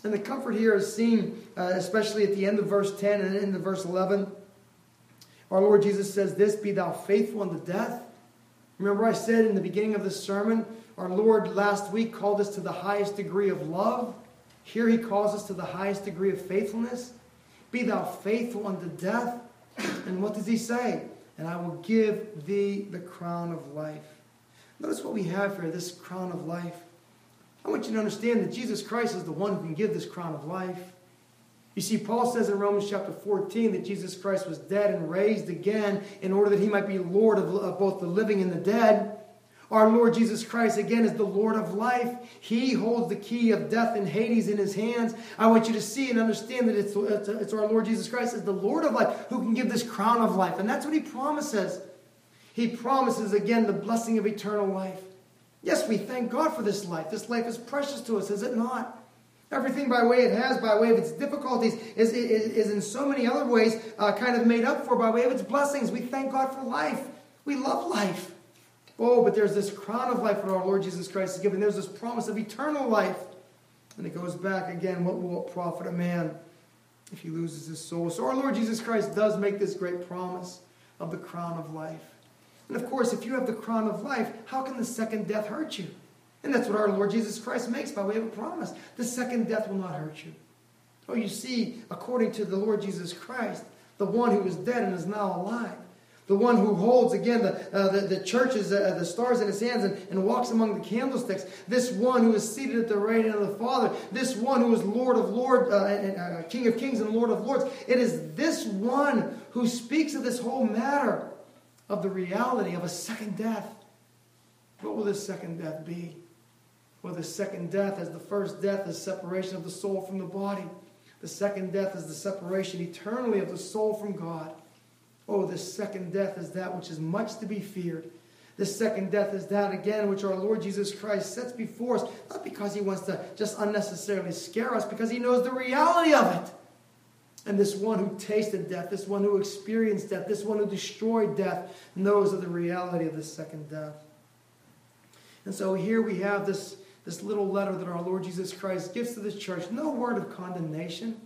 And the comfort here is seen, uh, especially at the end of verse 10 and in the verse 11. Our Lord Jesus says, This be thou faithful unto death. Remember, I said in the beginning of this sermon, our Lord last week called us to the highest degree of love. Here he calls us to the highest degree of faithfulness. Be thou faithful unto death. And what does he say? And I will give thee the crown of life. Notice what we have here this crown of life. I want you to understand that Jesus Christ is the one who can give this crown of life. You see, Paul says in Romans chapter 14 that Jesus Christ was dead and raised again in order that he might be Lord of, both the living and the dead. Our Lord Jesus Christ, again, is the Lord of life. He holds the key of death and Hades in his hands. I want you to see and understand that it's, it's our Lord Jesus Christ as the Lord of life who can give this crown of life. And that's what he promises. He promises, again, the blessing of eternal life. Yes, we thank God for this life. This life is precious to us, is it not? Everything by way it has, by way of its difficulties, is, is, is in so many other ways uh, kind of made up for by way of its blessings. We thank God for life. We love life. Oh, but there's this crown of life that our Lord Jesus Christ has given. There's this promise of eternal life. And it goes back again what will it profit a man if he loses his soul? So our Lord Jesus Christ does make this great promise of the crown of life. And of course, if you have the crown of life, how can the second death hurt you? And that's what our Lord Jesus Christ makes by way of a promise. The second death will not hurt you. Oh, you see, according to the Lord Jesus Christ, the one who was dead and is now alive, the one who holds, again, the, uh, the, the, churches, uh, the stars in his hands and, and walks among the candlesticks, this one who is seated at the right hand of the Father, this one who is Lord of Lords, uh, and, uh, King of Kings and Lord of Lords. It is this one who speaks of this whole matter of the reality of a second death. What will this second death be? Well, the second death, as the first death, is separation of the soul from the body. The second death is the separation eternally of the soul from God. Oh, the second death is that which is much to be feared. The second death is that, again, which our Lord Jesus Christ sets before us, not because he wants to just unnecessarily scare us, because he knows the reality of it. And this one who tasted death, this one who experienced death, this one who destroyed death, knows of the reality of the second death. And so here we have this this little letter that our Lord Jesus Christ gives to this church, no word of condemnation.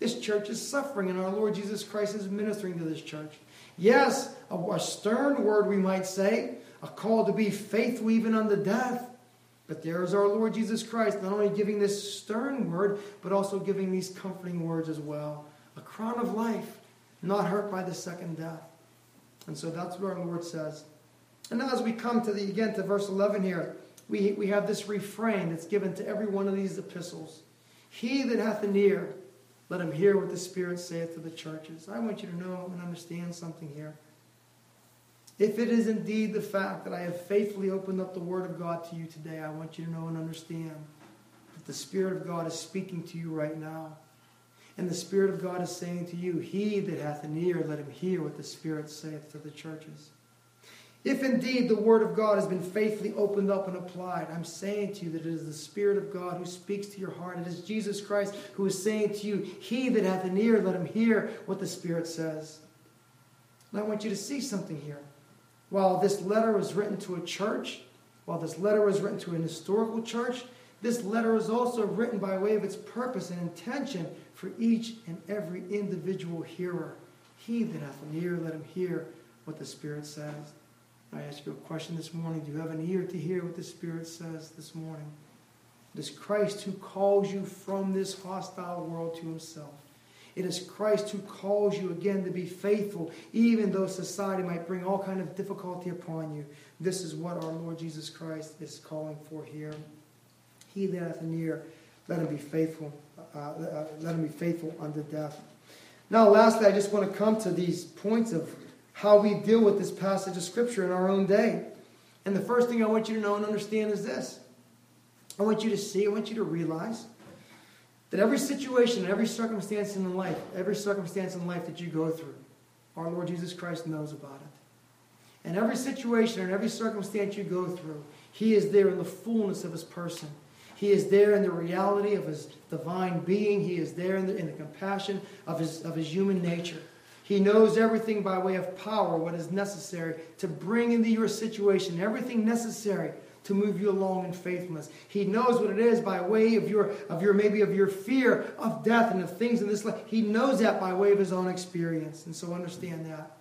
This church is suffering, and our Lord Jesus Christ is ministering to this church. Yes, a, a stern word, we might say, a call to be faithful even unto death. But there is our Lord Jesus Christ, not only giving this stern word, but also giving these comforting words as well. A crown of life, not hurt by the second death. And so that's what our Lord says. And now as we come to the again to verse 11 here, we, we have this refrain that's given to every one of these epistles He that hath an ear, let him hear what the Spirit saith to the churches. I want you to know and understand something here. If it is indeed the fact that I have faithfully opened up the Word of God to you today, I want you to know and understand that the Spirit of God is speaking to you right now. And the Spirit of God is saying to you, He that hath an ear, let him hear what the Spirit saith to the churches. If indeed the Word of God has been faithfully opened up and applied, I'm saying to you that it is the Spirit of God who speaks to your heart. It is Jesus Christ who is saying to you, He that hath an ear, let him hear what the Spirit says. And I want you to see something here. While this letter was written to a church, while this letter was written to an historical church, this letter is also written by way of its purpose and intention for each and every individual hearer. He that hath an ear, let him hear what the Spirit says. I ask you a question this morning. Do you have an ear to hear what the Spirit says this morning? It is Christ who calls you from this hostile world to himself. It is Christ who calls you again to be faithful, even though society might bring all kind of difficulty upon you. This is what our Lord Jesus Christ is calling for here. He that hath an ear, let him be faithful. Uh, uh, let him be faithful unto death. Now, lastly, I just want to come to these points of how we deal with this passage of Scripture in our own day. And the first thing I want you to know and understand is this I want you to see, I want you to realize that every situation, and every circumstance in life, every circumstance in life that you go through, our Lord Jesus Christ knows about it. And every situation and every circumstance you go through, He is there in the fullness of His person. He is there in the reality of His divine being. He is there in the, in the compassion of his, of his human nature. He knows everything by way of power, what is necessary to bring into your situation, everything necessary to move you along in faithfulness. He knows what it is by way of your, of your maybe of your fear of death and of things in this life. He knows that by way of his own experience. And so understand that.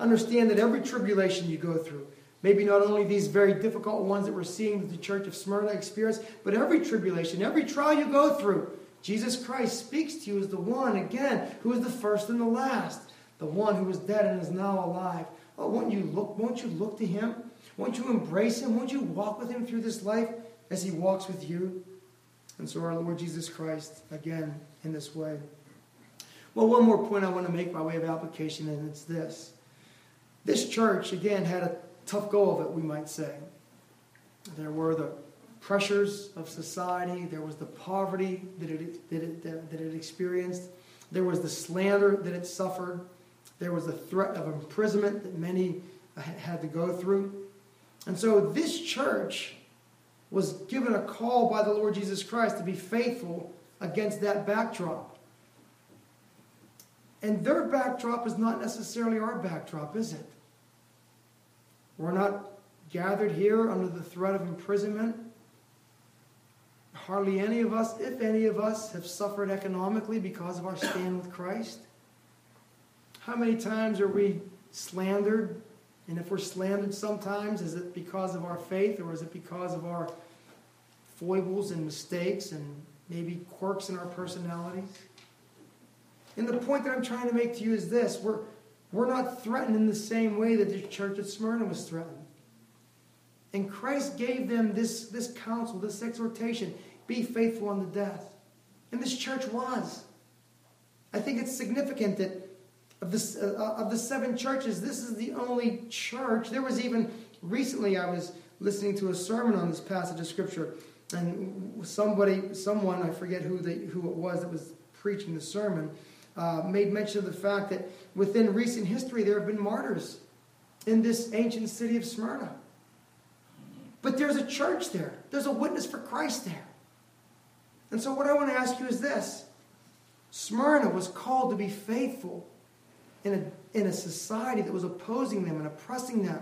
Understand that every tribulation you go through, maybe not only these very difficult ones that we're seeing that the church of Smyrna experienced, but every tribulation, every trial you go through, Jesus Christ speaks to you as the one, again, who is the first and the last the one who was dead and is now alive. Oh, won't you look, won't you look to him? Won't you embrace him? Won't you walk with him through this life as he walks with you? And so our Lord Jesus Christ, again, in this way. Well, one more point I want to make by way of application, and it's this. This church, again, had a tough go of it, we might say. There were the pressures of society, there was the poverty that it, that it, that it experienced, there was the slander that it suffered. There was a threat of imprisonment that many uh, had to go through. And so this church was given a call by the Lord Jesus Christ to be faithful against that backdrop. And their backdrop is not necessarily our backdrop, is it? We're not gathered here under the threat of imprisonment. Hardly any of us, if any of us, have suffered economically because of our stand with Christ. How many times are we slandered And if we're slandered sometimes, is it because of our faith or is it because of our foibles and mistakes and maybe quirks in our personalities? And the point that I'm trying to make to you is this we're, we're not threatened in the same way that the church at Smyrna was threatened. And Christ gave them this, this counsel, this exhortation be faithful unto death. And this church was. I think it's significant that of the, uh, of the seven churches, this is the only church. There was even recently, I was listening to a sermon on this passage of Scripture, and somebody, someone, I forget who, they, who it was that was preaching the sermon, uh, made mention of the fact that within recent history there have been martyrs in this ancient city of Smyrna. But there's a church there, there's a witness for Christ there. And so, what I want to ask you is this Smyrna was called to be faithful in a, in a society that was opposing them and oppressing them.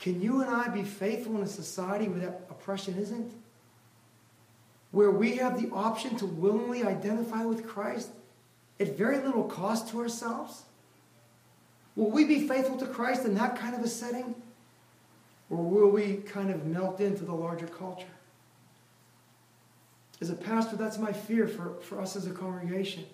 Can you and I be faithful in a society where that oppression isn't? Where we have the option to willingly identify with Christ at very little cost to ourselves? Will we be faithful to Christ in that kind of a setting? Or will we kind of melt into the larger culture? As a pastor, that's my fear for, for us as a congregation.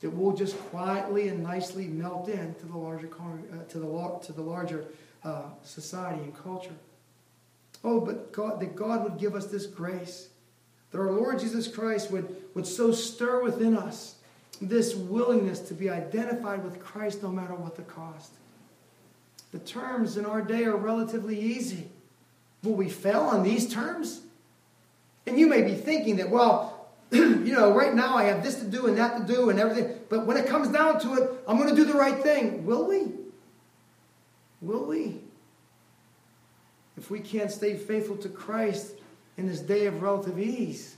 That we'll just quietly and nicely melt into the larger, uh, to the, to the larger uh, society and culture. Oh, but God, that God would give us this grace. That our Lord Jesus Christ would, would so stir within us this willingness to be identified with Christ no matter what the cost. The terms in our day are relatively easy. Will we fail on these terms? And you may be thinking that, well, <clears throat> you know, right now I have this to do and that to do and everything. But when it comes down to it, I'm going to do the right thing. Will we? Will we? If we can't stay faithful to Christ in this day of relative ease,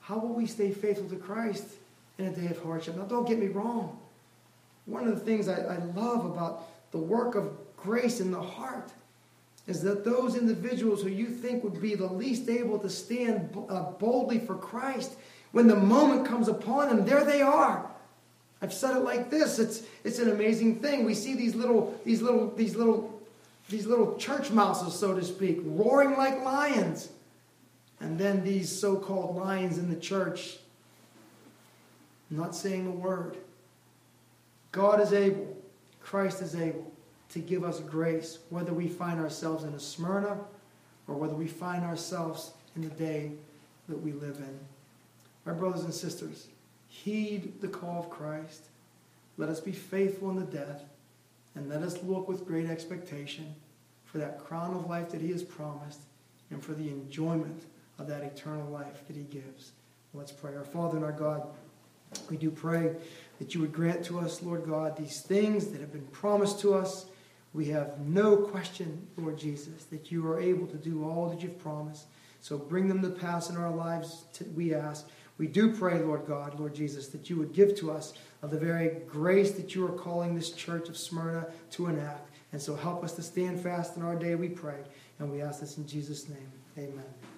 how will we stay faithful to Christ in a day of hardship? Now, don't get me wrong. One of the things I, I love about the work of grace in the heart is that those individuals who you think would be the least able to stand uh, boldly for Christ, when the moment comes upon them, there they are. I've said it like this. It's, it's an amazing thing. We see these little, these little, these little, these little church mouses, so to speak, roaring like lions. And then these so-called lions in the church not saying a word. God is able. Christ is able to give us grace, whether we find ourselves in a Smyrna or whether we find ourselves in the day that we live in. My brothers and sisters, heed the call of Christ. Let us be faithful in the death, and let us look with great expectation for that crown of life that He has promised and for the enjoyment of that eternal life that He gives. Let's pray. Our Father and our God, we do pray that you would grant to us, Lord God, these things that have been promised to us we have no question, Lord Jesus, that you are able to do all that you've promised. So bring them to pass in our lives, to, we ask. We do pray, Lord God, Lord Jesus, that you would give to us of the very grace that you are calling this church of Smyrna to enact. And so help us to stand fast in our day, we pray. And we ask this in Jesus' name. Amen.